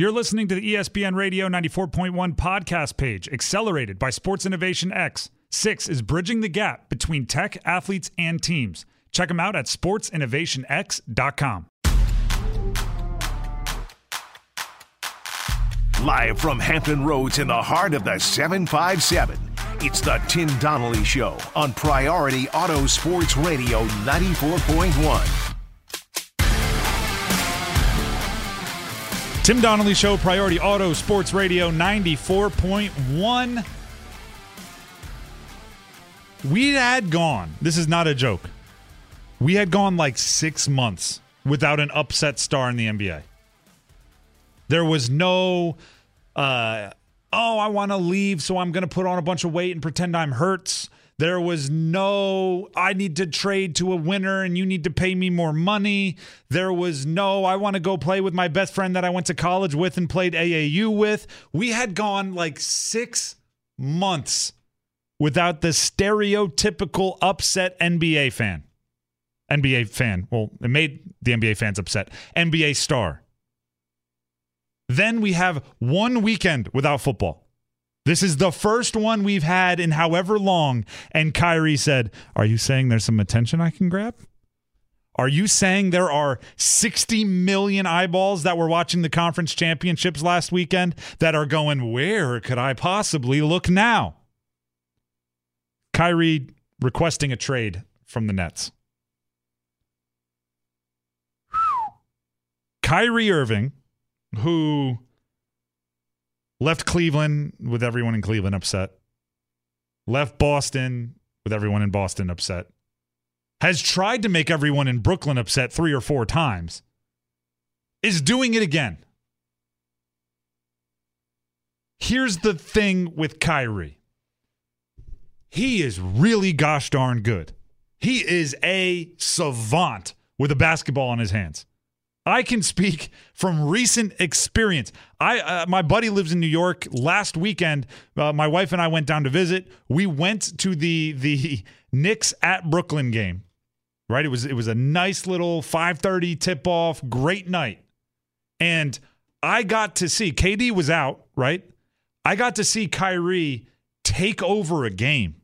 You're listening to the ESPN Radio 94.1 podcast page, accelerated by Sports Innovation X. Six is bridging the gap between tech, athletes, and teams. Check them out at sportsinnovationx.com. Live from Hampton Roads in the heart of the 757, it's the Tim Donnelly Show on Priority Auto Sports Radio 94.1. Tim Donnelly Show, Priority Auto Sports Radio 94.1. We had gone, this is not a joke. We had gone like six months without an upset star in the NBA. There was no, uh, oh, I want to leave, so I'm going to put on a bunch of weight and pretend I'm Hurts. There was no, I need to trade to a winner and you need to pay me more money. There was no, I want to go play with my best friend that I went to college with and played AAU with. We had gone like six months without the stereotypical upset NBA fan. NBA fan. Well, it made the NBA fans upset. NBA star. Then we have one weekend without football. This is the first one we've had in however long. And Kyrie said, Are you saying there's some attention I can grab? Are you saying there are 60 million eyeballs that were watching the conference championships last weekend that are going, Where could I possibly look now? Kyrie requesting a trade from the Nets. Kyrie Irving, who left Cleveland with everyone in Cleveland upset, left Boston with everyone in Boston upset, has tried to make everyone in Brooklyn upset three or four times, is doing it again. Here's the thing with Kyrie he is really gosh darn good. He is a savant with a basketball in his hands. I can speak from recent experience. I uh, my buddy lives in New York. Last weekend, uh, my wife and I went down to visit. We went to the the Knicks at Brooklyn game. Right? It was it was a nice little 5:30 tip off, great night. And I got to see KD was out, right? I got to see Kyrie take over a game.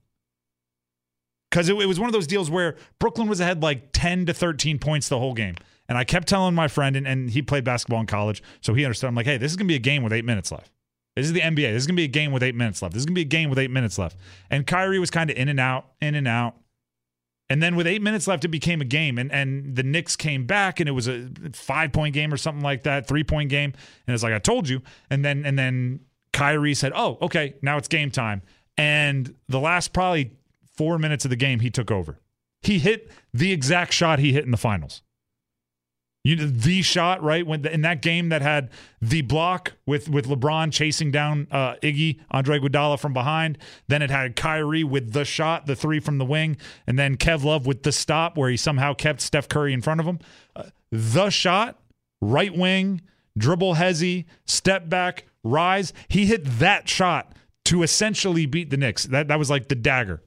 Cuz it, it was one of those deals where Brooklyn was ahead like 10 to 13 points the whole game. And I kept telling my friend, and, and he played basketball in college, so he understood. I'm like, hey, this is going to be a game with eight minutes left. This is the NBA. This is going to be a game with eight minutes left. This is going to be a game with eight minutes left. And Kyrie was kind of in and out, in and out. And then with eight minutes left, it became a game. And, and the Knicks came back, and it was a five point game or something like that, three point game. And it's like, I told you. And then, and then Kyrie said, oh, okay, now it's game time. And the last probably four minutes of the game, he took over. He hit the exact shot he hit in the finals. You the shot right when in that game that had the block with with LeBron chasing down uh, Iggy Andre Iguodala from behind. Then it had Kyrie with the shot, the three from the wing, and then Kev Love with the stop where he somehow kept Steph Curry in front of him. Uh, the shot, right wing, dribble hezzy, step back, rise. He hit that shot to essentially beat the Knicks. That that was like the dagger.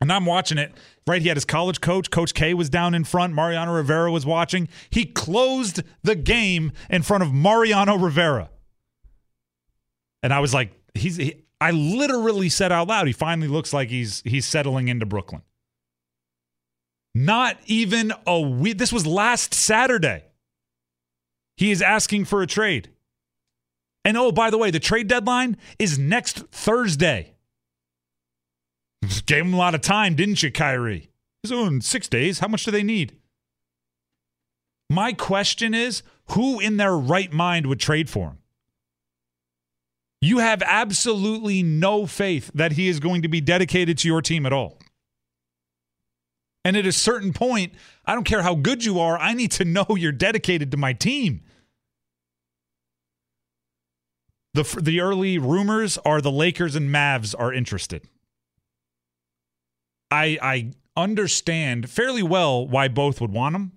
And I'm watching it, right? He had his college coach. Coach K was down in front. Mariano Rivera was watching. He closed the game in front of Mariano Rivera. And I was like, he's he, I literally said out loud, he finally looks like he's he's settling into Brooklyn. Not even a week. This was last Saturday. He is asking for a trade. And oh, by the way, the trade deadline is next Thursday. Gave him a lot of time, didn't you, Kyrie? He's in six days. How much do they need? My question is who in their right mind would trade for him? You have absolutely no faith that he is going to be dedicated to your team at all. And at a certain point, I don't care how good you are, I need to know you're dedicated to my team. The, the early rumors are the Lakers and Mavs are interested. I I understand fairly well why both would want him,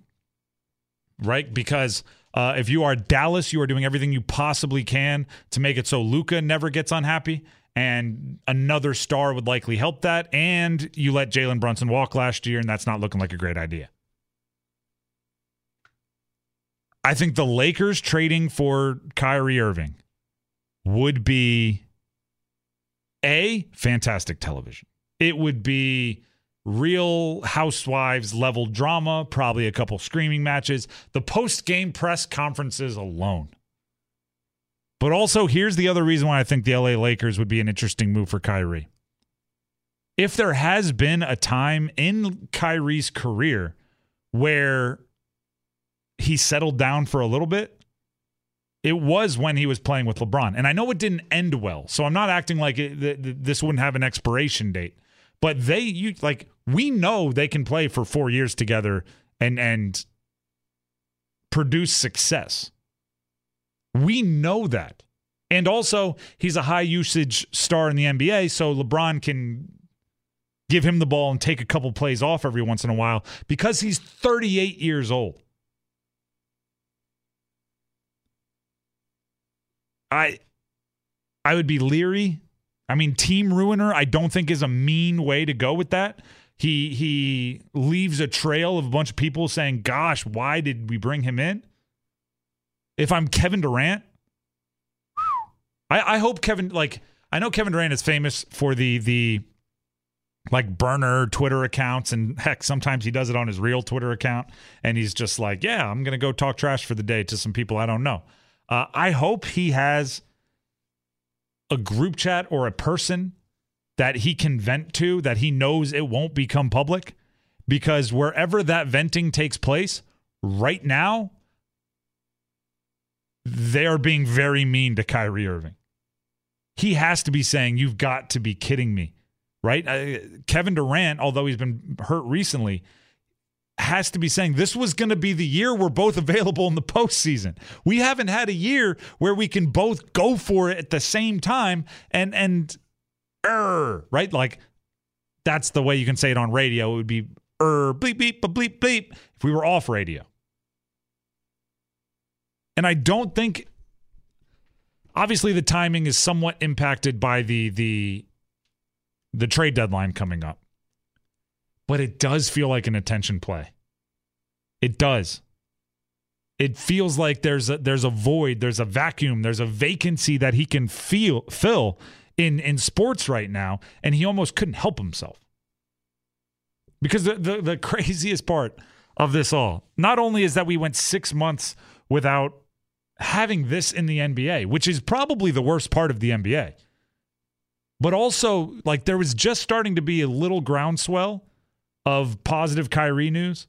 right? Because uh, if you are Dallas, you are doing everything you possibly can to make it so Luka never gets unhappy, and another star would likely help that. And you let Jalen Brunson walk last year, and that's not looking like a great idea. I think the Lakers trading for Kyrie Irving would be a fantastic television. It would be real housewives level drama, probably a couple screaming matches, the post game press conferences alone. But also, here's the other reason why I think the LA Lakers would be an interesting move for Kyrie. If there has been a time in Kyrie's career where he settled down for a little bit, it was when he was playing with LeBron. And I know it didn't end well, so I'm not acting like it, th- th- this wouldn't have an expiration date. But they, you like, we know they can play for four years together and and produce success. We know that. And also, he's a high usage star in the NBA, so LeBron can give him the ball and take a couple plays off every once in a while because he's 38 years old. I I would be leery. I mean, team ruiner, I don't think is a mean way to go with that. He he leaves a trail of a bunch of people saying, "Gosh, why did we bring him in?" If I'm Kevin Durant, I, I hope Kevin like I know Kevin Durant is famous for the the like burner Twitter accounts and heck sometimes he does it on his real Twitter account and he's just like, yeah, I'm gonna go talk trash for the day to some people I don't know. Uh, I hope he has a group chat or a person that he can vent to that he knows it won't become public because wherever that venting takes place right now they are being very mean to Kyrie Irving he has to be saying, You've got to be kidding me, right? Uh, Kevin Durant, although he's been hurt recently, has to be saying this was going to be the year we're both available in the postseason. We haven't had a year where we can both go for it at the same time and and er, right? Like that's the way you can say it on radio. It would be er bleep bleep bleep bleep if we were off radio. And I don't think Obviously, the timing is somewhat impacted by the the the trade deadline coming up. But it does feel like an attention play. It does. It feels like there's a there's a void, there's a vacuum, there's a vacancy that he can feel fill in in sports right now, and he almost couldn't help himself. Because the, the, the craziest part of this all, not only is that we went six months without having this in the NBA, which is probably the worst part of the NBA. But also, like, there was just starting to be a little groundswell of positive Kyrie news,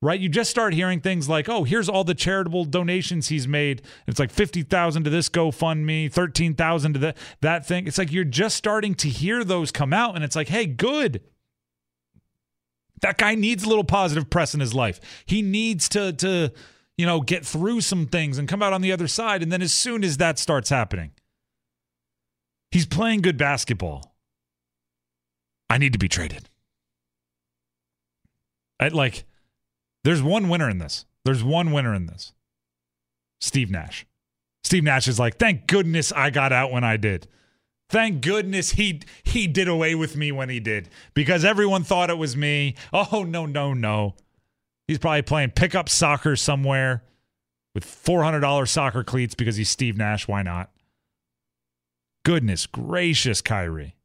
right? You just start hearing things like, oh, here's all the charitable donations he's made. It's like 50,000 to this GoFundMe, 13,000 to that, that thing. It's like you're just starting to hear those come out, and it's like, hey, good. That guy needs a little positive press in his life. He needs to, to, you know, get through some things and come out on the other side. And then as soon as that starts happening, he's playing good basketball. I need to be traded. I, like, there's one winner in this. There's one winner in this. Steve Nash. Steve Nash is like, thank goodness I got out when I did. Thank goodness he he did away with me when he did because everyone thought it was me. Oh no no no. He's probably playing pickup soccer somewhere with $400 soccer cleats because he's Steve Nash. Why not? Goodness gracious, Kyrie.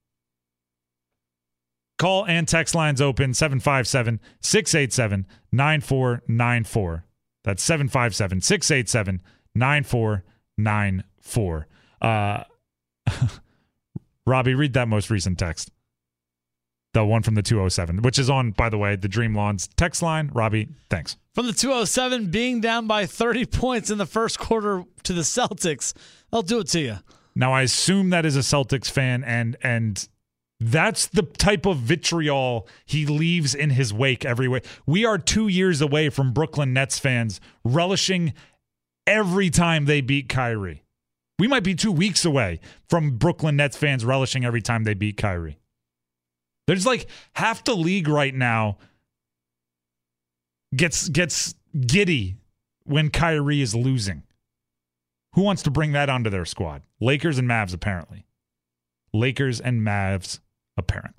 Call and text lines open 757 687 9494. That's 757 687 9494. Uh, Robbie, read that most recent text. The one from the 207, which is on, by the way, the Dream Lawns text line. Robbie, thanks. From the 207, being down by 30 points in the first quarter to the Celtics, I'll do it to you. Now, I assume that is a Celtics fan, and and that's the type of vitriol he leaves in his wake everywhere. We are two years away from Brooklyn Nets fans relishing every time they beat Kyrie. We might be two weeks away from Brooklyn Nets fans relishing every time they beat Kyrie. There's like half the league right now gets gets giddy when Kyrie is losing. Who wants to bring that onto their squad? Lakers and Mavs apparently. Lakers and Mavs apparently.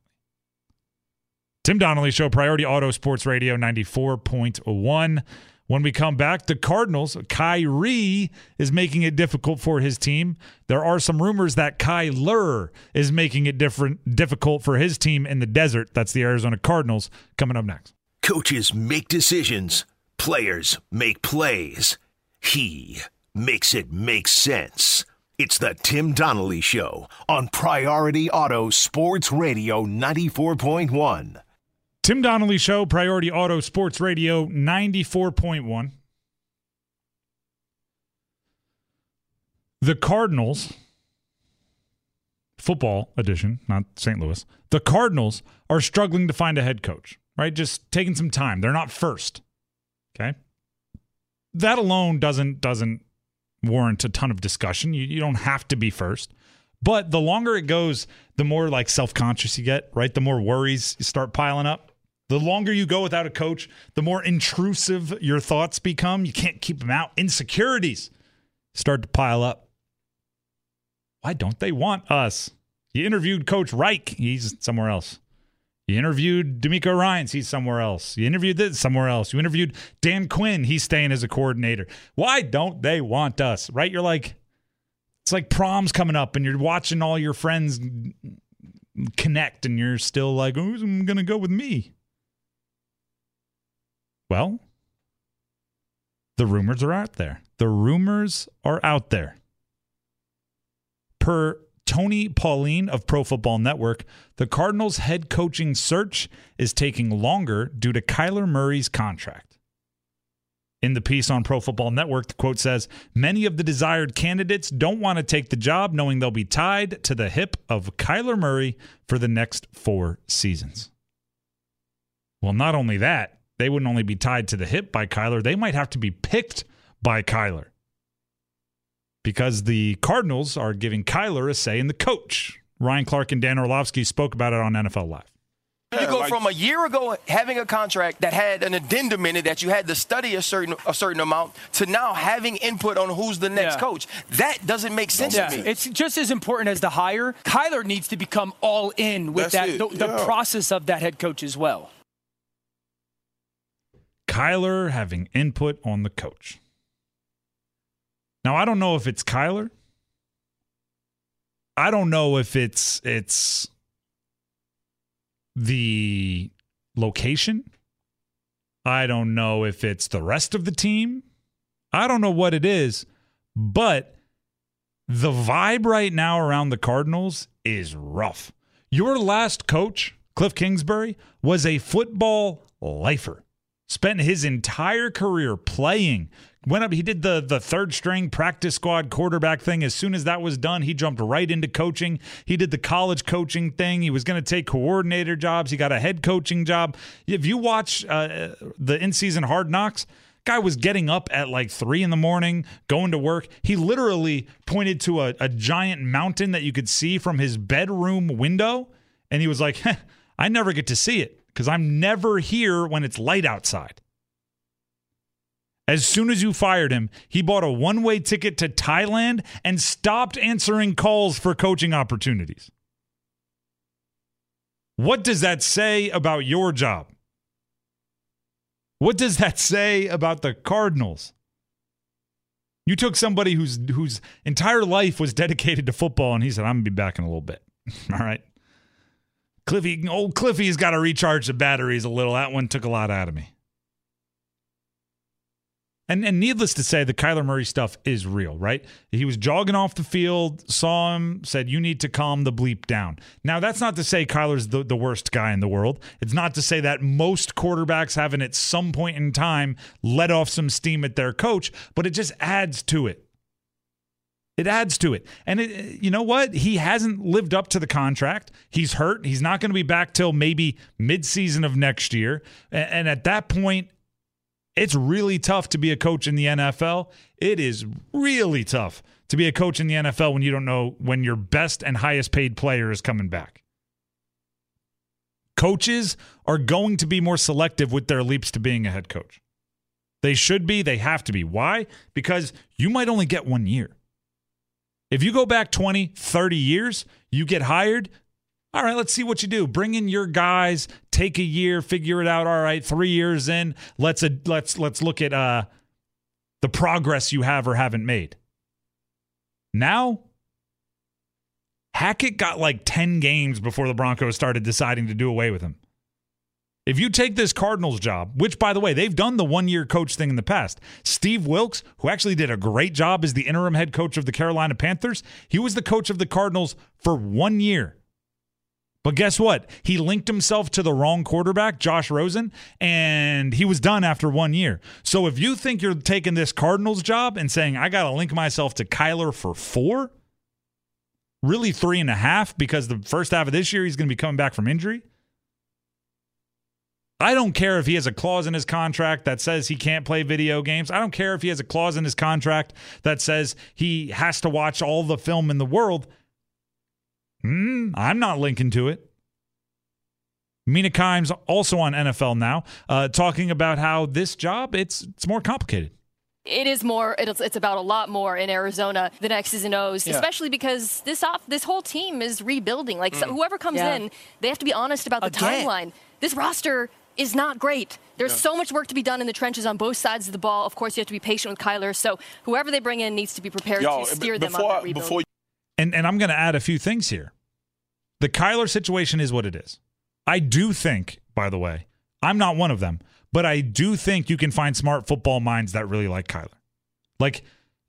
Tim Donnelly Show, Priority Auto Sports Radio 94.1. When we come back, the Cardinals, Kyrie is making it difficult for his team. There are some rumors that Kyler is making it different difficult for his team in the desert. That's the Arizona Cardinals coming up next. Coaches make decisions, players make plays. He makes it make sense. It's the Tim Donnelly Show on Priority Auto Sports Radio 94.1. Tim Donnelly Show, Priority Auto Sports Radio 94.1. The Cardinals, football edition, not St. Louis, the Cardinals are struggling to find a head coach, right? Just taking some time. They're not first. Okay. That alone doesn't doesn't warrant a ton of discussion. You, you don't have to be first. But the longer it goes, the more like self-conscious you get, right? The more worries you start piling up. The longer you go without a coach, the more intrusive your thoughts become. You can't keep them out. Insecurities start to pile up. Why don't they want us? You interviewed Coach Reich, he's somewhere else. You interviewed DeMeco Ryans, he's somewhere else. You interviewed this somewhere else. You interviewed Dan Quinn, he's staying as a coordinator. Why don't they want us? Right? You're like, it's like prom's coming up and you're watching all your friends connect and you're still like, oh, who's going to go with me? Well, the rumors are out there. The rumors are out there. Per Tony Pauline of Pro Football Network, the Cardinals' head coaching search is taking longer due to Kyler Murray's contract. In the piece on Pro Football Network, the quote says Many of the desired candidates don't want to take the job knowing they'll be tied to the hip of Kyler Murray for the next four seasons. Well, not only that, they wouldn't only be tied to the hip by Kyler, they might have to be picked by Kyler. Because the Cardinals are giving Kyler a say in the coach. Ryan Clark and Dan Orlovsky spoke about it on NFL Live. You go from a year ago having a contract that had an addendum in it that you had to study a certain a certain amount to now having input on who's the next Yeah. coach. That doesn't make sense Yeah, to me. it's just as important as the hire. Kyler needs to become all in with That's that it, the, the yeah. process of that head coach as well. Kyler having input on the coach. Now I don't know if it's Kyler. I don't know if it's it's the location. I don't know if it's the rest of the team. I don't know what it is, but the vibe right now around the Cardinals is rough. Your last coach, Cliff Kingsbury, was a football lifer. Spent his entire career playing. Went up, he did the the third string practice squad quarterback thing. As soon as that was done, he jumped right into coaching. He did the college coaching thing. He was going to take coordinator jobs. He got a head coaching job. If you watch uh, the in season Hard Knocks, guy was getting up at like three in the morning, going to work. He literally pointed to a, a giant mountain that you could see from his bedroom window, and he was like, "Heh, "I never get to see it because I'm never here when it's light outside." As soon as you fired him, he bought a one way ticket to Thailand and stopped answering calls for coaching opportunities. What does that say about your job? What does that say about the Cardinals? You took somebody whose whose entire life was dedicated to football, and he said, "I'm gonna be back in a little bit." All right, Cliffy, old Cliffy's got to recharge the batteries a little. That one took a lot out of me. And and needless to say, the Kyler Murray stuff is real, right? He was jogging off the field, saw him, said, You need to calm the bleep down. Now, that's not to say Kyler's the, the worst guy in the world. It's not to say that most quarterbacks haven't at some point in time let off some steam at their coach, but it just adds to it. It adds to it. And it, you know what? He hasn't lived up to the contract. He's hurt. He's not going to be back till maybe midseason of next year. And at that point, it's really tough to be a coach in the NFL. It is really tough to be a coach in the NFL when you don't know when your best and highest paid player is coming back. Coaches are going to be more selective with their leaps to being a head coach. They should be, they have to be. Why? Because you might only get one year. If you go back 20, 30 years, you get hired, All right, let's see what you do. Bring in your guys, take a year, figure it out. All right, 3 years in, let's uh, let's let's look at uh the progress you have or haven't made. Now, Hackett got like 10 games before the Broncos started deciding to do away with him. If you take this Cardinals job, which by the way, they've done the one year coach thing in the past, Steve Wilks, who actually did a great job as the interim head coach of the Carolina Panthers, he was the coach of the Cardinals for one year. But guess what? He linked himself to the wrong quarterback, Josh Rosen, and he was done after one year. So if you think you're taking this Cardinals job and saying, I got to link myself to Kyler for four, really three and a half, because the first half of this year he's going to be coming back from injury. I don't care if he has a clause in his contract that says he can't play video games. I don't care if he has a clause in his contract that says he has to watch all the film in the world. Mm, I'm not linking to it. Mina Kimes also on NFL now, uh, talking about how this job it's it's more complicated. It is more. It's, it's about a lot more in Arizona than X's and O's, Yeah. especially because this off this whole team is rebuilding. Like so whoever comes Yeah. in, they have to be honest about the Again. timeline. This roster is not great. There's so much work to be done in the trenches on both sides of the ball. Of course, you have to be patient with Kyler. So whoever they bring in needs to be prepared Yo, to steer b- them on before that rebuild. before And and I'm going to add a few things here. The Kyler situation is what it is. I do think, by the way, I'm not one of them, but I do think you can find smart football minds that really like Kyler. Like,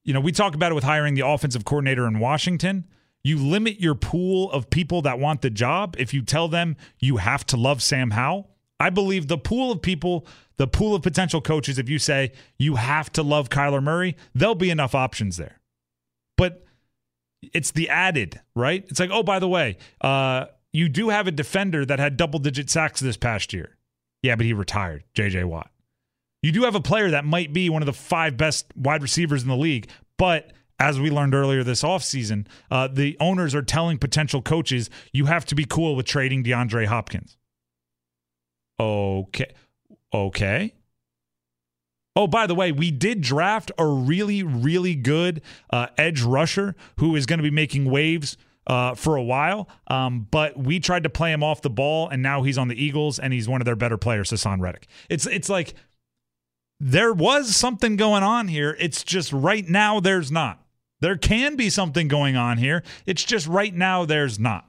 you know, we talk about it with hiring the offensive coordinator in Washington. You limit your pool of people that want the job if you tell them you have to love Sam Howell. I believe the pool of people, the pool of potential coaches, if you say you have to love Kyler Murray, there'll be enough options there. But it's the added, right? It's like, oh, by the way, uh, you do have a defender that had double digit sacks this past year. Yeah, but he retired, JJ Watt. You do have a player that might be one of the five best wide receivers in the league, but as we learned earlier this offseason, uh, the owners are telling potential coaches you have to be cool with trading DeAndre Hopkins. Okay. Okay. Oh, by the way, we did draft a really, really good uh, edge rusher who is going to be making waves uh, for a while. Um, but we tried to play him off the ball, and now he's on the Eagles, and he's one of their better players, Haason Reddick. It's it's like there was something going on here. It's just right now there's not. There can be something going on here. It's just right now there's not.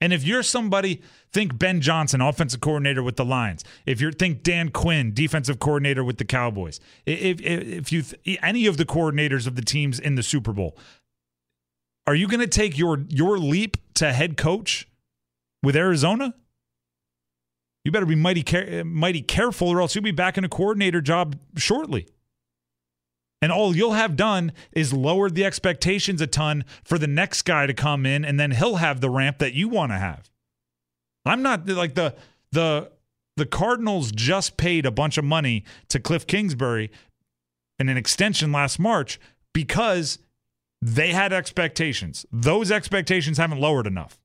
And if you're somebody, think Ben Johnson, offensive coordinator with the Lions. If you think Dan Quinn, defensive coordinator with the Cowboys. If if, if you th- any of the coordinators of the teams in the Super Bowl, are you going to take your your leap to head coach with Arizona? You better be mighty care- mighty careful, or else you'll be back in a coordinator job shortly. And all you'll have done is lowered the expectations a ton for the next guy to come in, and then he'll have the ramp that you want to have. I'm not like the the the Cardinals just paid a bunch of money to Cliff Kingsbury in an extension last March because they had expectations. Those expectations haven't lowered enough.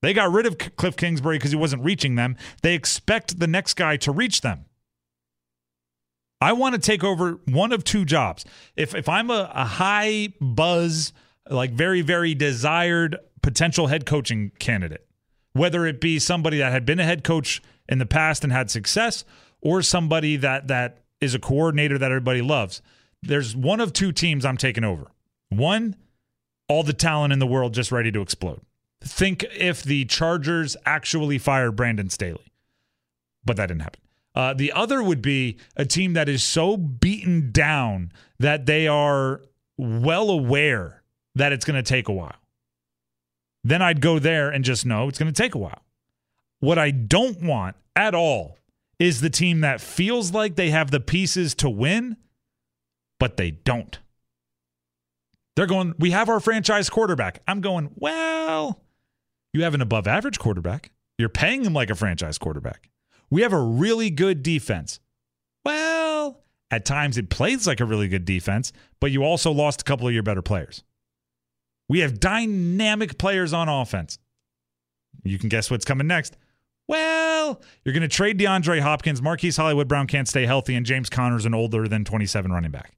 They got rid of Cliff Kingsbury because he wasn't reaching them. They expect the next guy to reach them. I want to take over one of two jobs. If if I'm a, a high buzz, like very very desired potential head coaching candidate, whether it be somebody that had been a head coach in the past and had success, or somebody that that is a coordinator that everybody loves, there's one of two teams I'm taking over. One, all the talent in the world just ready to explode. Think if the Chargers actually fired Brandon Staley, but that didn't happen. Uh, the other would be a team that is so beaten down that they are well aware that it's going to take a while. Then I'd go there and just know it's going to take a while. What I don't want at all is the team that feels like they have the pieces to win, but they don't. They're going, we have our franchise quarterback. I'm going, well, you have an above average quarterback. You're paying him like a franchise quarterback. We have a really good defense. Well, at times it plays like a really good defense, but you also lost a couple of your better players. We have dynamic players on offense. You can guess what's coming next. Well, you're going to trade DeAndre Hopkins. Marquise Hollywood Brown can't stay healthy, and James Conner's an older than 27 running back.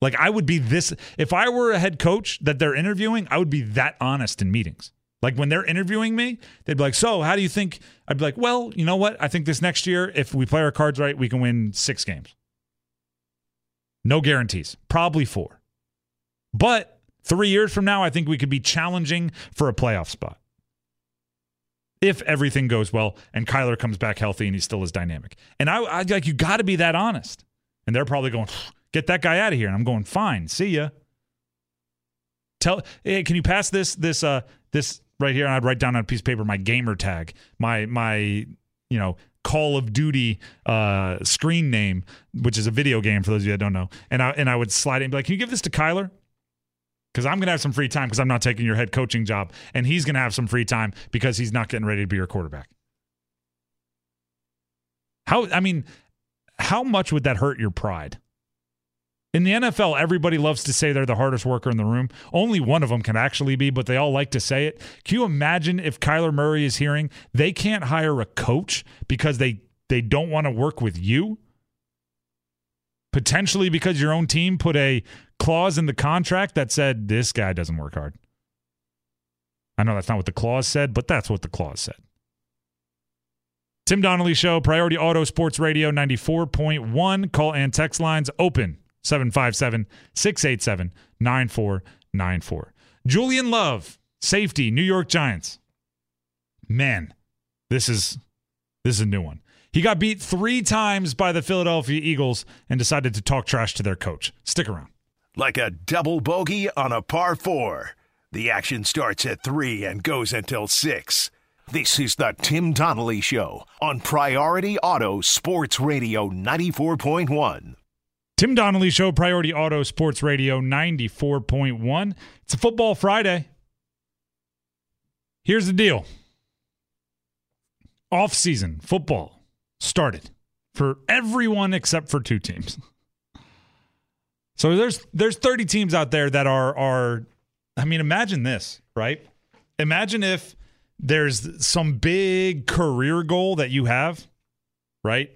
Like I would be this if I were a head coach that they're interviewing, I would be that honest in meetings. Like when they're interviewing me, they'd be like, "So, how do you think?" I'd be like, "Well, you know what? I think this next year, if we play our cards right, we can win six games. No guarantees, probably four, but three years from now, I think we could be challenging for a playoff spot if everything goes well and Kyler comes back healthy and he still is dynamic. And I, I like you got to be that honest. And they're probably going, "Get that guy out of here." And I'm going, "Fine, see ya." Tell, hey, can you pass this this uh this right here? And I'd write down on a piece of paper my gamer tag, my my you know Call of Duty uh screen name, which is a video game for those of you that don't know. And I and I would slide it and be like, "Can you give this to Kyler?" Because I'm going to have some free time because I'm not taking your head coaching job, and he's going to have some free time because he's not getting ready to be your quarterback. How I mean, how much would that hurt your pride? In the NFL, everybody loves to say they're the hardest worker in the room. Only one of them can actually be, but they all like to say it. Can you imagine if Kyler Murray is hearing they can't hire a coach because they they don't want to work with you? Potentially because your own team put a clause in the contract that said this guy doesn't work hard. I know that's not what the clause said, but that's what the clause said. Tim Donnelly Show, Priority Auto Sports Radio 94.1. Call and text lines open 757 687 9494. Julian Love, safety, New York Giants. Man, this is this is a new one. He got beat three times by the Philadelphia Eagles and decided to talk trash to their coach. Stick around. Like a double bogey on a par four. The action starts at 3 and goes until 6. This is the Tim Donnelly Show on Priority Auto Sports Radio 94.1. Tim Donnelly Show, Priority Auto Sports Radio 94.1. It's a football Friday. Here's the deal off season football started for everyone except for two teams. So there's there's 30 teams out there that are are I mean imagine this, right? Imagine if there's some big career goal that you have, right?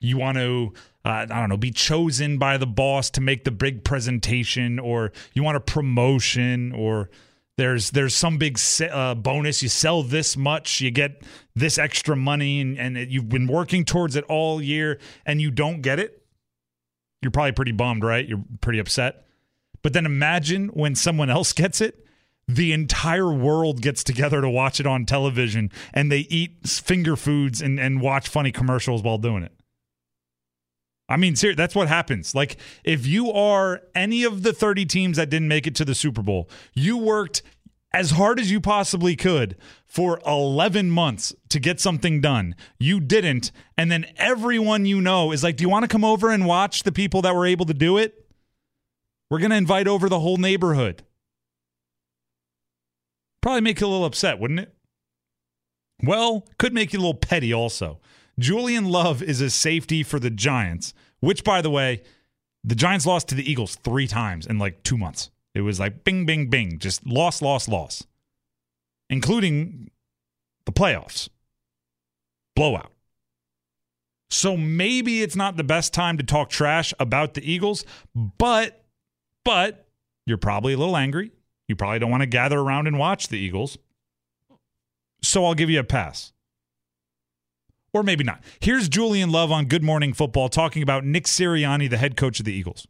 You want to uh, I don't know, be chosen by the boss to make the big presentation or you want a promotion or there's there's some big uh, bonus. You sell this much you get this extra money and, and it, you've been working towards it all year and you don't get it you're probably pretty bummed right? You're pretty upset. But then imagine when someone else gets it the entire world gets together to watch it on television and they eat finger foods and, and watch funny commercials while doing it I mean, seriously, that's what happens. Like, if you are any of the 30 teams that didn't make it to the Super Bowl, you worked as hard as you possibly could for 11 months to get something done. You didn't. And then everyone you know is like, Do you want to come over and watch the people that were able to do it? We're going to invite over the whole neighborhood. Probably make you a little upset, wouldn't it? Well, could make you a little petty also. Julian Love is a safety for the Giants, which, by the way, the Giants lost to the Eagles three times in like two months. It was like bing, bing, bing, just loss, loss, loss, including the playoffs. Blowout. So maybe it's not the best time to talk trash about the Eagles, but but you're probably a little angry. You probably don't want to gather around and watch the Eagles. So I'll give you a pass or maybe not. Here's Julian Love on Good Morning Football talking about Nick Sirianni, the head coach of the Eagles.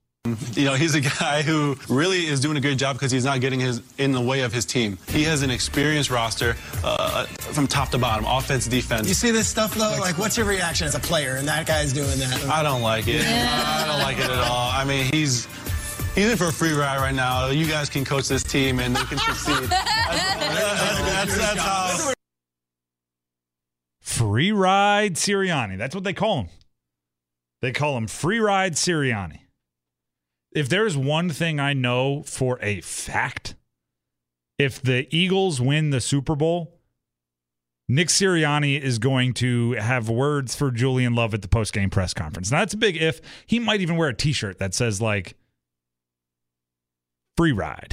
You know, he's a guy who really is doing a good job because he's not getting his in the way of his team. He has an experienced roster uh, from top to bottom, offense, defense. You see this stuff though? Like, what's your reaction as a player? And that guy's doing that. I don't like it. I don't like it at all. I mean, he's he's in for a free ride right now. You guys can coach this team and they can succeed. that's, that's, that's how. Free Ride Sirianni. That's what they call him. They call him Free Ride Sirianni. If there's one thing I know for a fact, if the Eagles win the Super Bowl, Nick Sirianni is going to have words for Julian Love at the post-game press conference. Now that's a big if. He might even wear a t-shirt that says like free ride.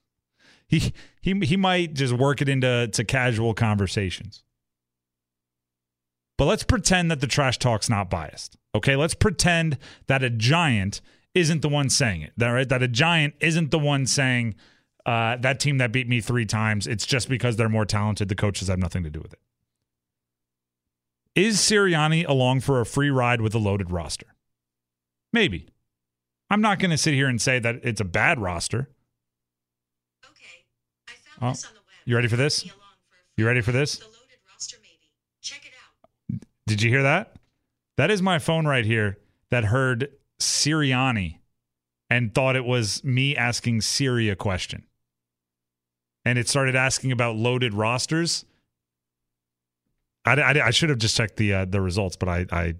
he he he might just work it into to casual conversations. But let's pretend that the trash talk's not biased. Okay, let's pretend that a giant isn't the one saying it. That right? That a giant isn't the one saying uh, that team that beat me three times. It's just because they're more talented. The coaches have nothing to do with it. Is Sirianni along for a free ride with a loaded roster? Maybe. I'm not going to sit here and say that it's a bad roster. Okay, I found Oh, this on the web. you ready for this? Be along for a free You ready for this? The loaded roster, maybe. Check it out. Did you hear that? That is my phone right here that heard Sirianni and thought it was me asking Siri a question. And it started asking about loaded rosters. I, I, I should have just checked the uh, the results, but I, I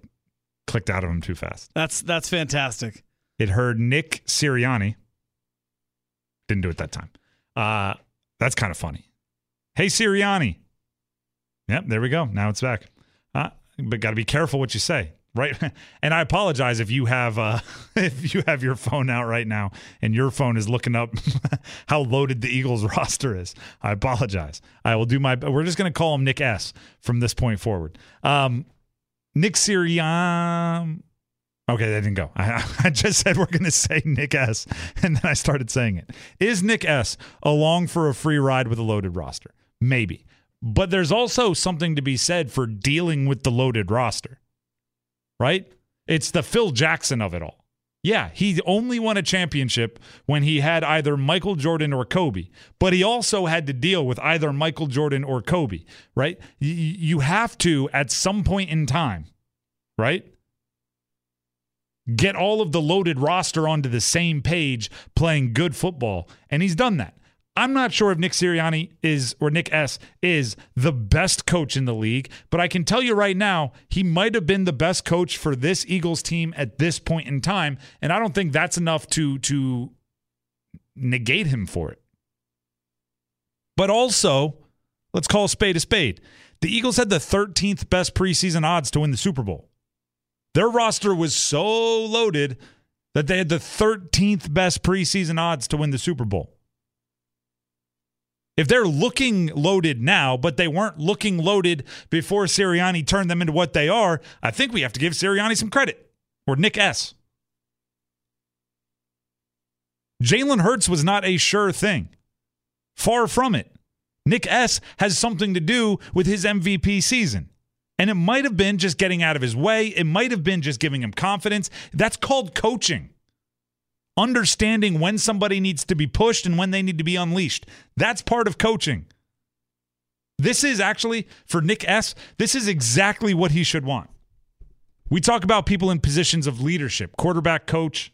clicked out of them too fast. That's that's fantastic. It heard Nick Sirianni. Didn't do it that time. Uh, that's kind of funny. Hey, Sirianni. Yep, there we go. Now it's back. But got to be careful what you say, right? And I apologize if you have uh, if you have your phone out right now and your phone is looking up how loaded the Eagles roster is. I apologize. I will do my. We're just going to call him Nick S from this point forward. Um, Nick Sirianni. Okay, that didn't go. I, I just said we're going to say Nick S, and then I started saying it. Is Nick S along for a free ride with a loaded roster? Maybe. But there's also something to be said for dealing with the loaded roster, right? It's the Phil Jackson of it all. Yeah, he only won a championship when he had either Michael Jordan or Kobe, but he also had to deal with either Michael Jordan or Kobe, right? You have to, at some point in time, right? get all of the loaded roster onto the same page playing good football. And he's done that. I'm not sure if Nick Sirianni is or Nick S is the best coach in the league, but I can tell you right now, he might have been the best coach for this Eagles team at this point in time, and I don't think that's enough to to negate him for it. But also, let's call a spade a spade. The Eagles had the 13th best preseason odds to win the Super Bowl. Their roster was so loaded that they had the 13th best preseason odds to win the Super Bowl. If they're looking loaded now, but they weren't looking loaded before Sirianni turned them into what they are, I think we have to give Sirianni some credit. Or Nick S. Jalen Hurts was not a sure thing. Far from it. Nick S has something to do with his MVP season. And it might have been just getting out of his way. It might have been just giving him confidence. That's called coaching. Understanding when somebody needs to be pushed and when they need to be unleashed. That's part of coaching. This is actually, for Nick S., this is exactly what he should want. We talk about people in positions of leadership, quarterback, coach.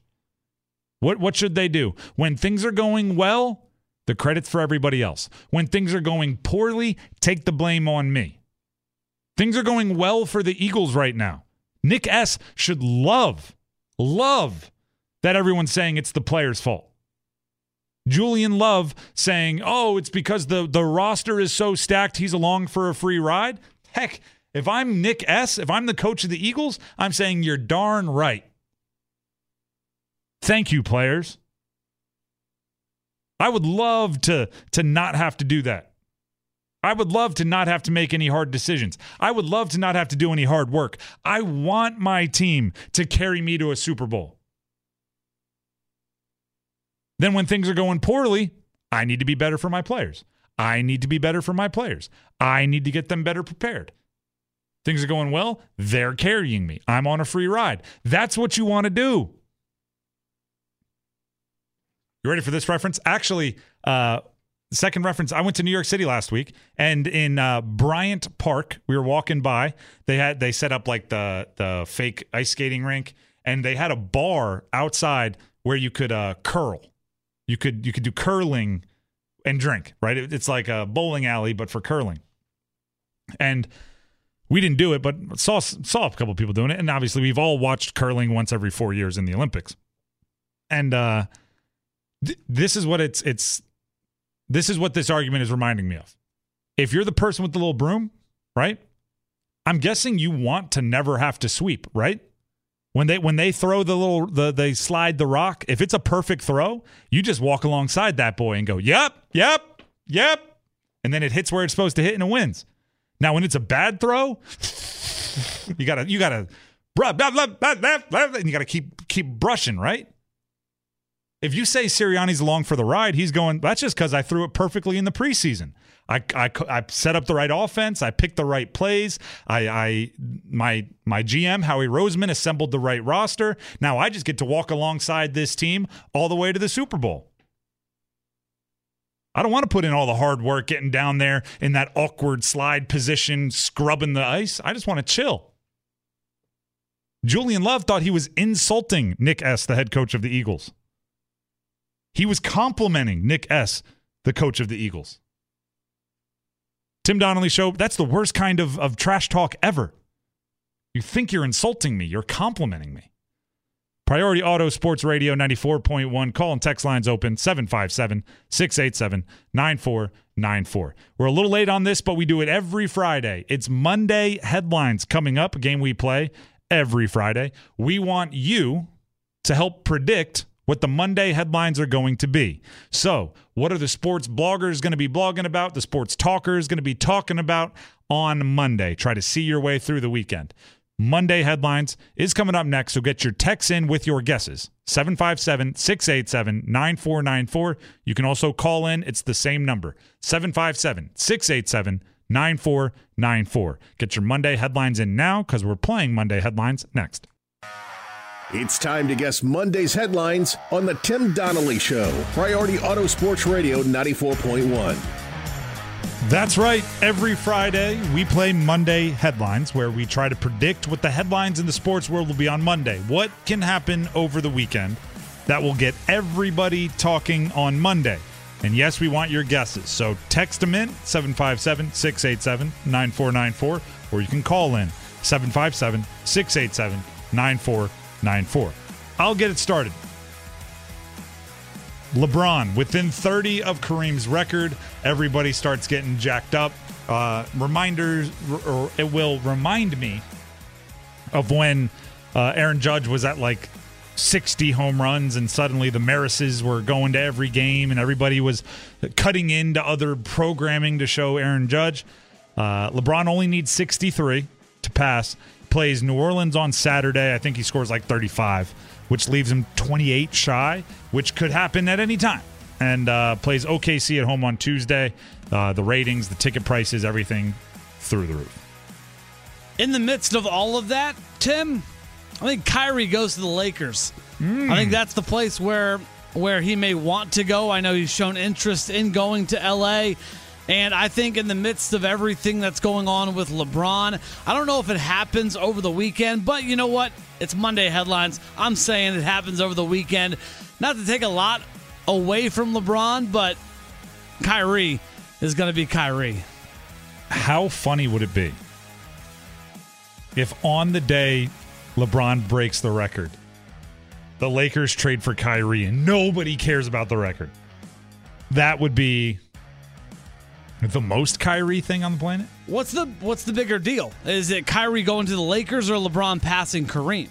What, what should they do? When things are going well, the credit's for everybody else. When things are going poorly, take the blame on me. Things are going well for the Eagles right now. Nick S should love, love that everyone's saying it's the player's fault. Julian Love saying, oh, it's because the, the roster is so stacked, he's along for a free ride. Heck, if I'm Nick S., if I'm the coach of the Eagles, I'm saying you're darn right. Thank you, players. I would love to, to not have to do that. I would love to not have to make any hard decisions. I would love to not have to do any hard work. I want my team to carry me to a Super Bowl. Then, when things are going poorly, I need to be better for my players. I need to be better for my players. I need to get them better prepared. Things are going well, they're carrying me. I'm on a free ride. That's what you want to do. You ready for this reference? Actually, uh, second reference i went to new york city last week and in uh, bryant park we were walking by they had they set up like the the fake ice skating rink and they had a bar outside where you could uh, curl you could you could do curling and drink right it, it's like a bowling alley but for curling and we didn't do it but saw saw a couple people doing it and obviously we've all watched curling once every four years in the olympics and uh th- this is what it's it's this is what this argument is reminding me of. If you're the person with the little broom, right? I'm guessing you want to never have to sweep, right? When they when they throw the little the they slide the rock, if it's a perfect throw, you just walk alongside that boy and go, "Yep, yep, yep." And then it hits where it's supposed to hit and it wins. Now when it's a bad throw, you got to you got to blah, blah, blah, blah, blah, blah, and you got to keep keep brushing, right? If you say Sirianni's along for the ride, he's going, that's just because I threw it perfectly in the preseason. I, I, I set up the right offense. I picked the right plays. I, I my my GM Howie Roseman assembled the right roster. Now I just get to walk alongside this team all the way to the Super Bowl. I don't want to put in all the hard work getting down there in that awkward slide position, scrubbing the ice. I just want to chill. Julian Love thought he was insulting Nick S., the head coach of the Eagles. He was complimenting Nick S., the coach of the Eagles. Tim Donnelly Show, that's the worst kind of, of trash talk ever. You think you're insulting me, you're complimenting me. Priority Auto Sports Radio 94.1. Call and text lines open 757 687 9494. We're a little late on this, but we do it every Friday. It's Monday headlines coming up, a game we play every Friday. We want you to help predict what the Monday headlines are going to be. So, what are the sports bloggers going to be blogging about? The sports talkers going to be talking about on Monday. Try to see your way through the weekend. Monday headlines is coming up next, so get your texts in with your guesses. 757 687 9494. You can also call in, it's the same number 757 687 9494. Get your Monday headlines in now because we're playing Monday headlines next. It's time to guess Monday's headlines on the Tim Donnelly Show. Priority Auto Sports Radio 94.1. That's right. Every Friday, we play Monday headlines where we try to predict what the headlines in the sports world will be on Monday. What can happen over the weekend that will get everybody talking on Monday? And yes, we want your guesses. So text them in 757 687 9494, or you can call in 757 687 9494. I'll get it started. LeBron within 30 of Kareem's record. Everybody starts getting jacked up. Uh, reminders, or it will remind me of when uh, Aaron Judge was at like 60 home runs, and suddenly the Marises were going to every game, and everybody was cutting into other programming to show Aaron Judge. Uh, LeBron only needs 63 to pass. Plays New Orleans on Saturday. I think he scores like 35, which leaves him 28 shy, which could happen at any time. And uh, plays OKC at home on Tuesday. Uh, the ratings, the ticket prices, everything through the roof. In the midst of all of that, Tim, I think Kyrie goes to the Lakers. I think that's the place where where he may want to go. I know he's shown interest in going to LA. And I think in the midst of everything that's going on with LeBron, I don't know if it happens over the weekend, but you know what? It's Monday headlines. I'm saying it happens over the weekend. Not to take a lot away from LeBron, but Kyrie is going to be Kyrie. How funny would it be if on the day LeBron breaks the record, the Lakers trade for Kyrie and nobody cares about the record? That would be the most Kyrie thing on the planet. What's the what's the bigger deal? Is it Kyrie going to the Lakers or LeBron passing Kareem?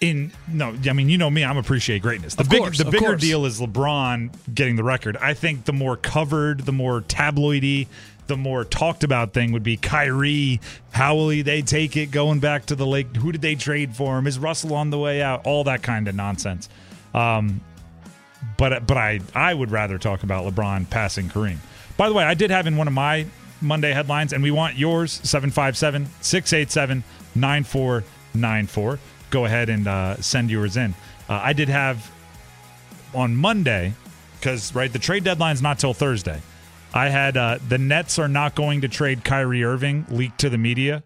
In no, I mean you know me, I'm appreciate greatness. The Of big, course, the bigger course. deal is LeBron getting the record. I think the more covered, the more tabloidy, the more talked about thing would be Kyrie. How will he, they take it going back to the lake? Who did they trade for him? Is Russell on the way out? All that kind of nonsense. Um, but but I I would rather talk about LeBron passing Kareem. By the way, I did have in one of my Monday headlines, and we want yours 757 687 9494. Go ahead and uh, send yours in. Uh, I did have on Monday, because, right, the trade deadline's not till Thursday. I had uh, the Nets are not going to trade Kyrie Irving leaked to the media.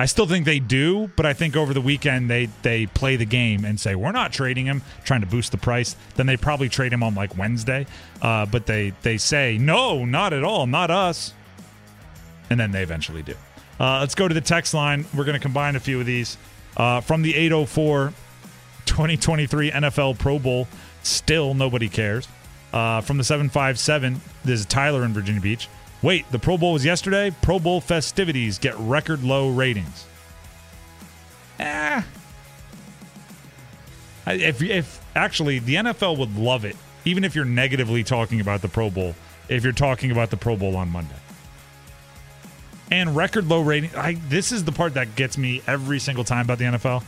I still think they do, but I think over the weekend they they play the game and say we're not trading him, trying to boost the price. Then they probably trade him on like Wednesday, uh, but they they say no, not at all, not us, and then they eventually do. Uh, let's go to the text line. We're going to combine a few of these uh, from the 804 2023 NFL Pro Bowl. Still nobody cares. Uh, from the 757, this is Tyler in Virginia Beach. Wait, the Pro Bowl was yesterday? Pro Bowl festivities get record low ratings. Eh. If, if actually, the NFL would love it, even if you're negatively talking about the Pro Bowl, if you're talking about the Pro Bowl on Monday. And record low rating. I, this is the part that gets me every single time about the NFL.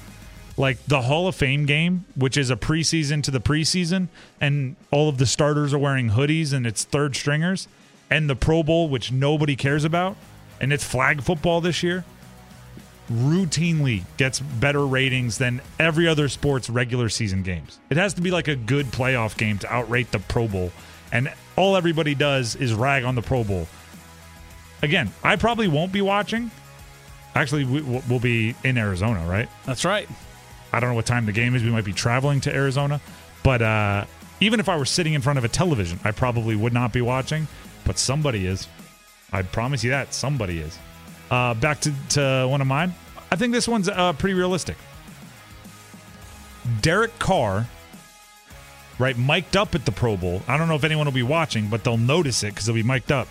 like the Hall of Fame game, which is a preseason to the preseason, and all of the starters are wearing hoodies and it's third stringers, and the Pro Bowl, which nobody cares about, and it's flag football this year, routinely gets better ratings than every other sport's regular season games. It has to be like a good playoff game to outrate the Pro Bowl, and all everybody does is rag on the Pro Bowl. Again, I probably won't be watching. Actually, we- we'll be in Arizona, right? That's right. I don't know what time the game is. We might be traveling to Arizona. But uh, even if I were sitting in front of a television, I probably would not be watching. But somebody is. I promise you that. Somebody is. Uh, back to, to one of mine. I think this one's uh, pretty realistic. Derek Carr, right, mic'd up at the Pro Bowl. I don't know if anyone will be watching, but they'll notice it because they'll be mic'd up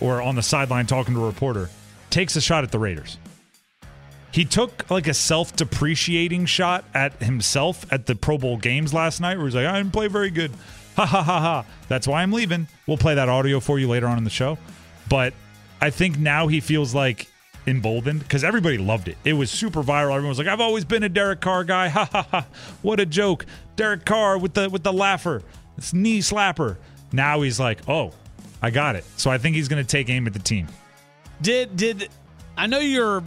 or on the sideline talking to a reporter. Takes a shot at the Raiders. He took like a self depreciating shot at himself at the Pro Bowl games last night where he's like, I didn't play very good. Ha ha ha ha. That's why I'm leaving. We'll play that audio for you later on in the show. But I think now he feels like emboldened because everybody loved it. It was super viral. Everyone was like, I've always been a Derek Carr guy. Ha ha ha. What a joke. Derek Carr with the with the laugher. This knee slapper. Now he's like, oh, I got it. So I think he's gonna take aim at the team. Did did I know you're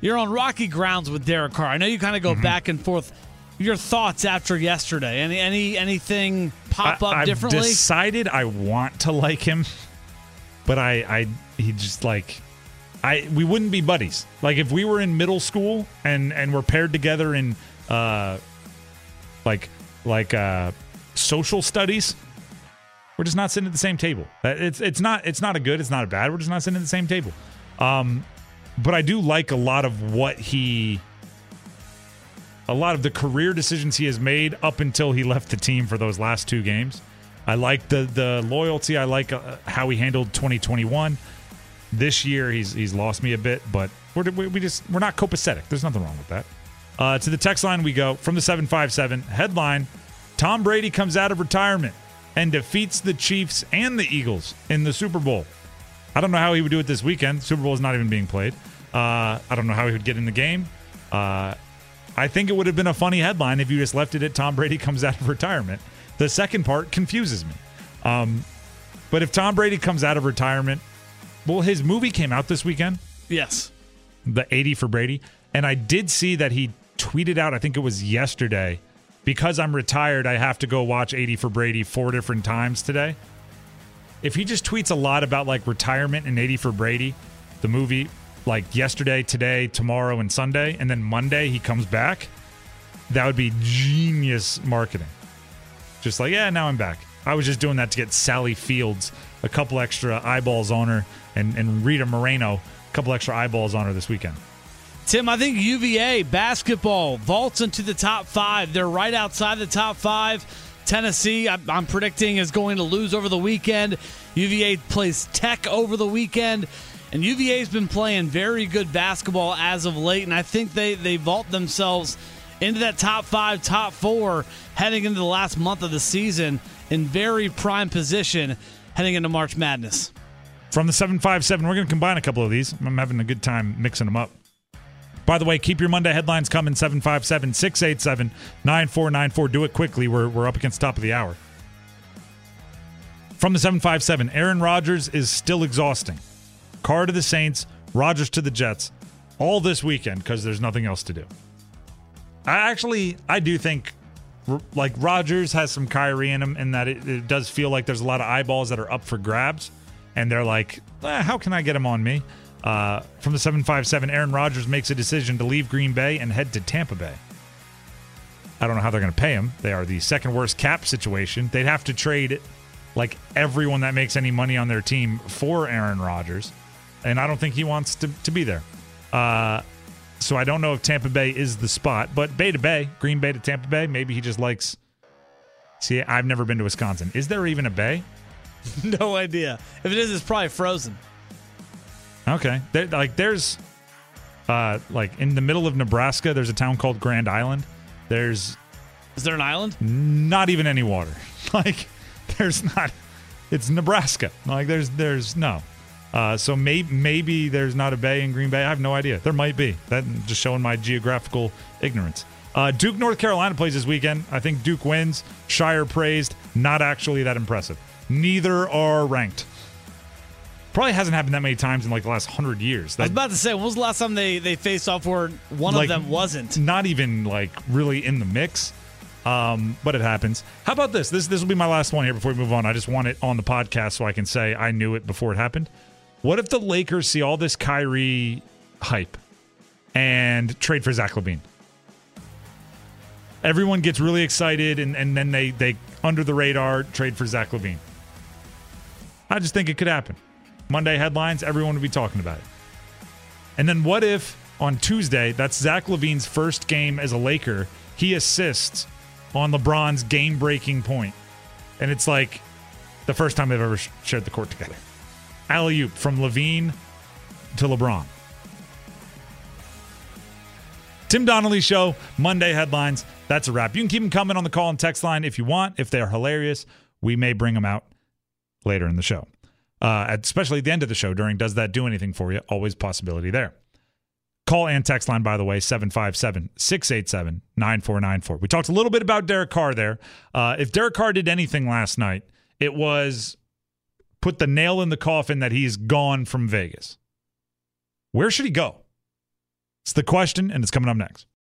you're on rocky grounds with Derek Carr. I know you kind of go Mm-hmm. back and forth. Your thoughts after yesterday? Any any anything pop up I, I've differently? decided I want to like him, but I, I, he just like, I, we wouldn't be buddies. Like if we were in middle school and and we're paired together in, uh, like like uh, social studies, we're just not sitting at the same table. It's it's not it's not a good. It's not a bad. We're just not sitting at the same table. Um, but I do like a lot of what he a lot of the career decisions he has made up until he left the team for those last two games. I like the the loyalty. I like uh, how he handled 2021. This year he's he's lost me a bit, but we're we, just we're not copacetic. There's nothing wrong with that. Uh, to the text line we go from the 757 headline: Tom Brady comes out of retirement and defeats the Chiefs and the Eagles in the Super Bowl. I don't know how he would do it this weekend. Super Bowl is not even being played. Uh, I don't know how he would get in the game. Uh, I think it would have been a funny headline if you just left it at Tom Brady comes out of retirement. The second part confuses me. Um, but if Tom Brady comes out of retirement, well, his movie came out this weekend, yes. the 80 for Brady. And I did see that he tweeted out, I think it was yesterday, because I'm retired, I have to go watch 80 for Brady four different times today. If he just tweets a lot about like retirement and 80 for Brady, the movie, like yesterday, today, tomorrow, and Sunday, and then Monday he comes back, that would be genius marketing. Just like, yeah, now I'm back. I was just doing that to get Sally Fields a couple extra eyeballs on her and, and Rita Moreno a couple extra eyeballs on her this weekend. Tim, I think UVA basketball vaults into the top five. They're right outside the top five. Tennessee, I'm, I'm predicting, is going to lose over the weekend. UVA plays Tech over the weekend. And UVA's been playing very good basketball as of late. And I think they, they vault themselves into that top five, top four, heading into the last month of the season in very prime position heading into March Madness. From the 757, we're going to combine a couple of these. I'm having a good time mixing them up. By the way, keep your Monday headlines coming 757 687 9494. Do it quickly. We're, we're up against top of the hour. From the 757, Aaron Rodgers is still exhausting. Carr to the Saints, Rodgers to the Jets, all this weekend because there's nothing else to do. I actually, I do think like Rodgers has some Kyrie in him, in that it, it does feel like there's a lot of eyeballs that are up for grabs, and they're like, "Eh, how can I get him on me? Uh, from the 757, Aaron Rodgers makes a decision to leave Green Bay and head to Tampa Bay. I don't know how they're going to pay him. They are the second worst cap situation. They'd have to trade like everyone that makes any money on their team for Aaron Rodgers, and I don't think he wants to, to be there. Uh, so I don't know if Tampa Bay is the spot, but Bay to Bay, Green Bay to Tampa Bay, maybe he just likes. See, I've never been to Wisconsin. Is there even a bay? no idea. If it is, it's probably frozen. Okay, there, like there's, uh, like in the middle of Nebraska, there's a town called Grand Island. There's Is there an island? not even any water. Like there's not. It's Nebraska. Like there's there's no. Uh, so maybe maybe there's not a bay in Green Bay. I have no idea. There might be. That just showing my geographical ignorance. Uh, Duke, North Carolina plays this weekend. I think Duke wins. Scheyer praised. Not actually that impressive. Neither are ranked. Probably hasn't happened that many times in like the last hundred years. I was about to say, when was the last time they they faced off where one like, of them wasn't? Not even like really in the mix. Um, but it happens. How about this? This this will be my last one here before we move on. I just want it on the podcast so I can say I knew it before it happened. What if the Lakers see all this Kyrie hype and trade for Zach LaVine? Everyone gets really excited and, and then they they under the radar trade for Zach LaVine. I just think it could happen. Monday headlines, everyone would be talking about it. And then what if on Tuesday, that's Zach LaVine's first game as a Laker, he assists on LeBron's game breaking point. And it's like the first time they've ever shared the court together. Alley oop from LaVine to LeBron. Tim Donnelly Show, Monday headlines. That's a wrap. You can keep them coming on the call and text line if you want. If they're hilarious, we may bring them out later in the show. Uh, especially at the end of the show during Does That Do Anything For You? Always possibility there. Call and text line, by the way, 757 687 9494. We talked a little bit about Derek Carr there. Uh, if Derek Carr did anything last night, it was put the nail in the coffin that he's gone from Vegas. Where should he go? It's the question, and it's coming up next.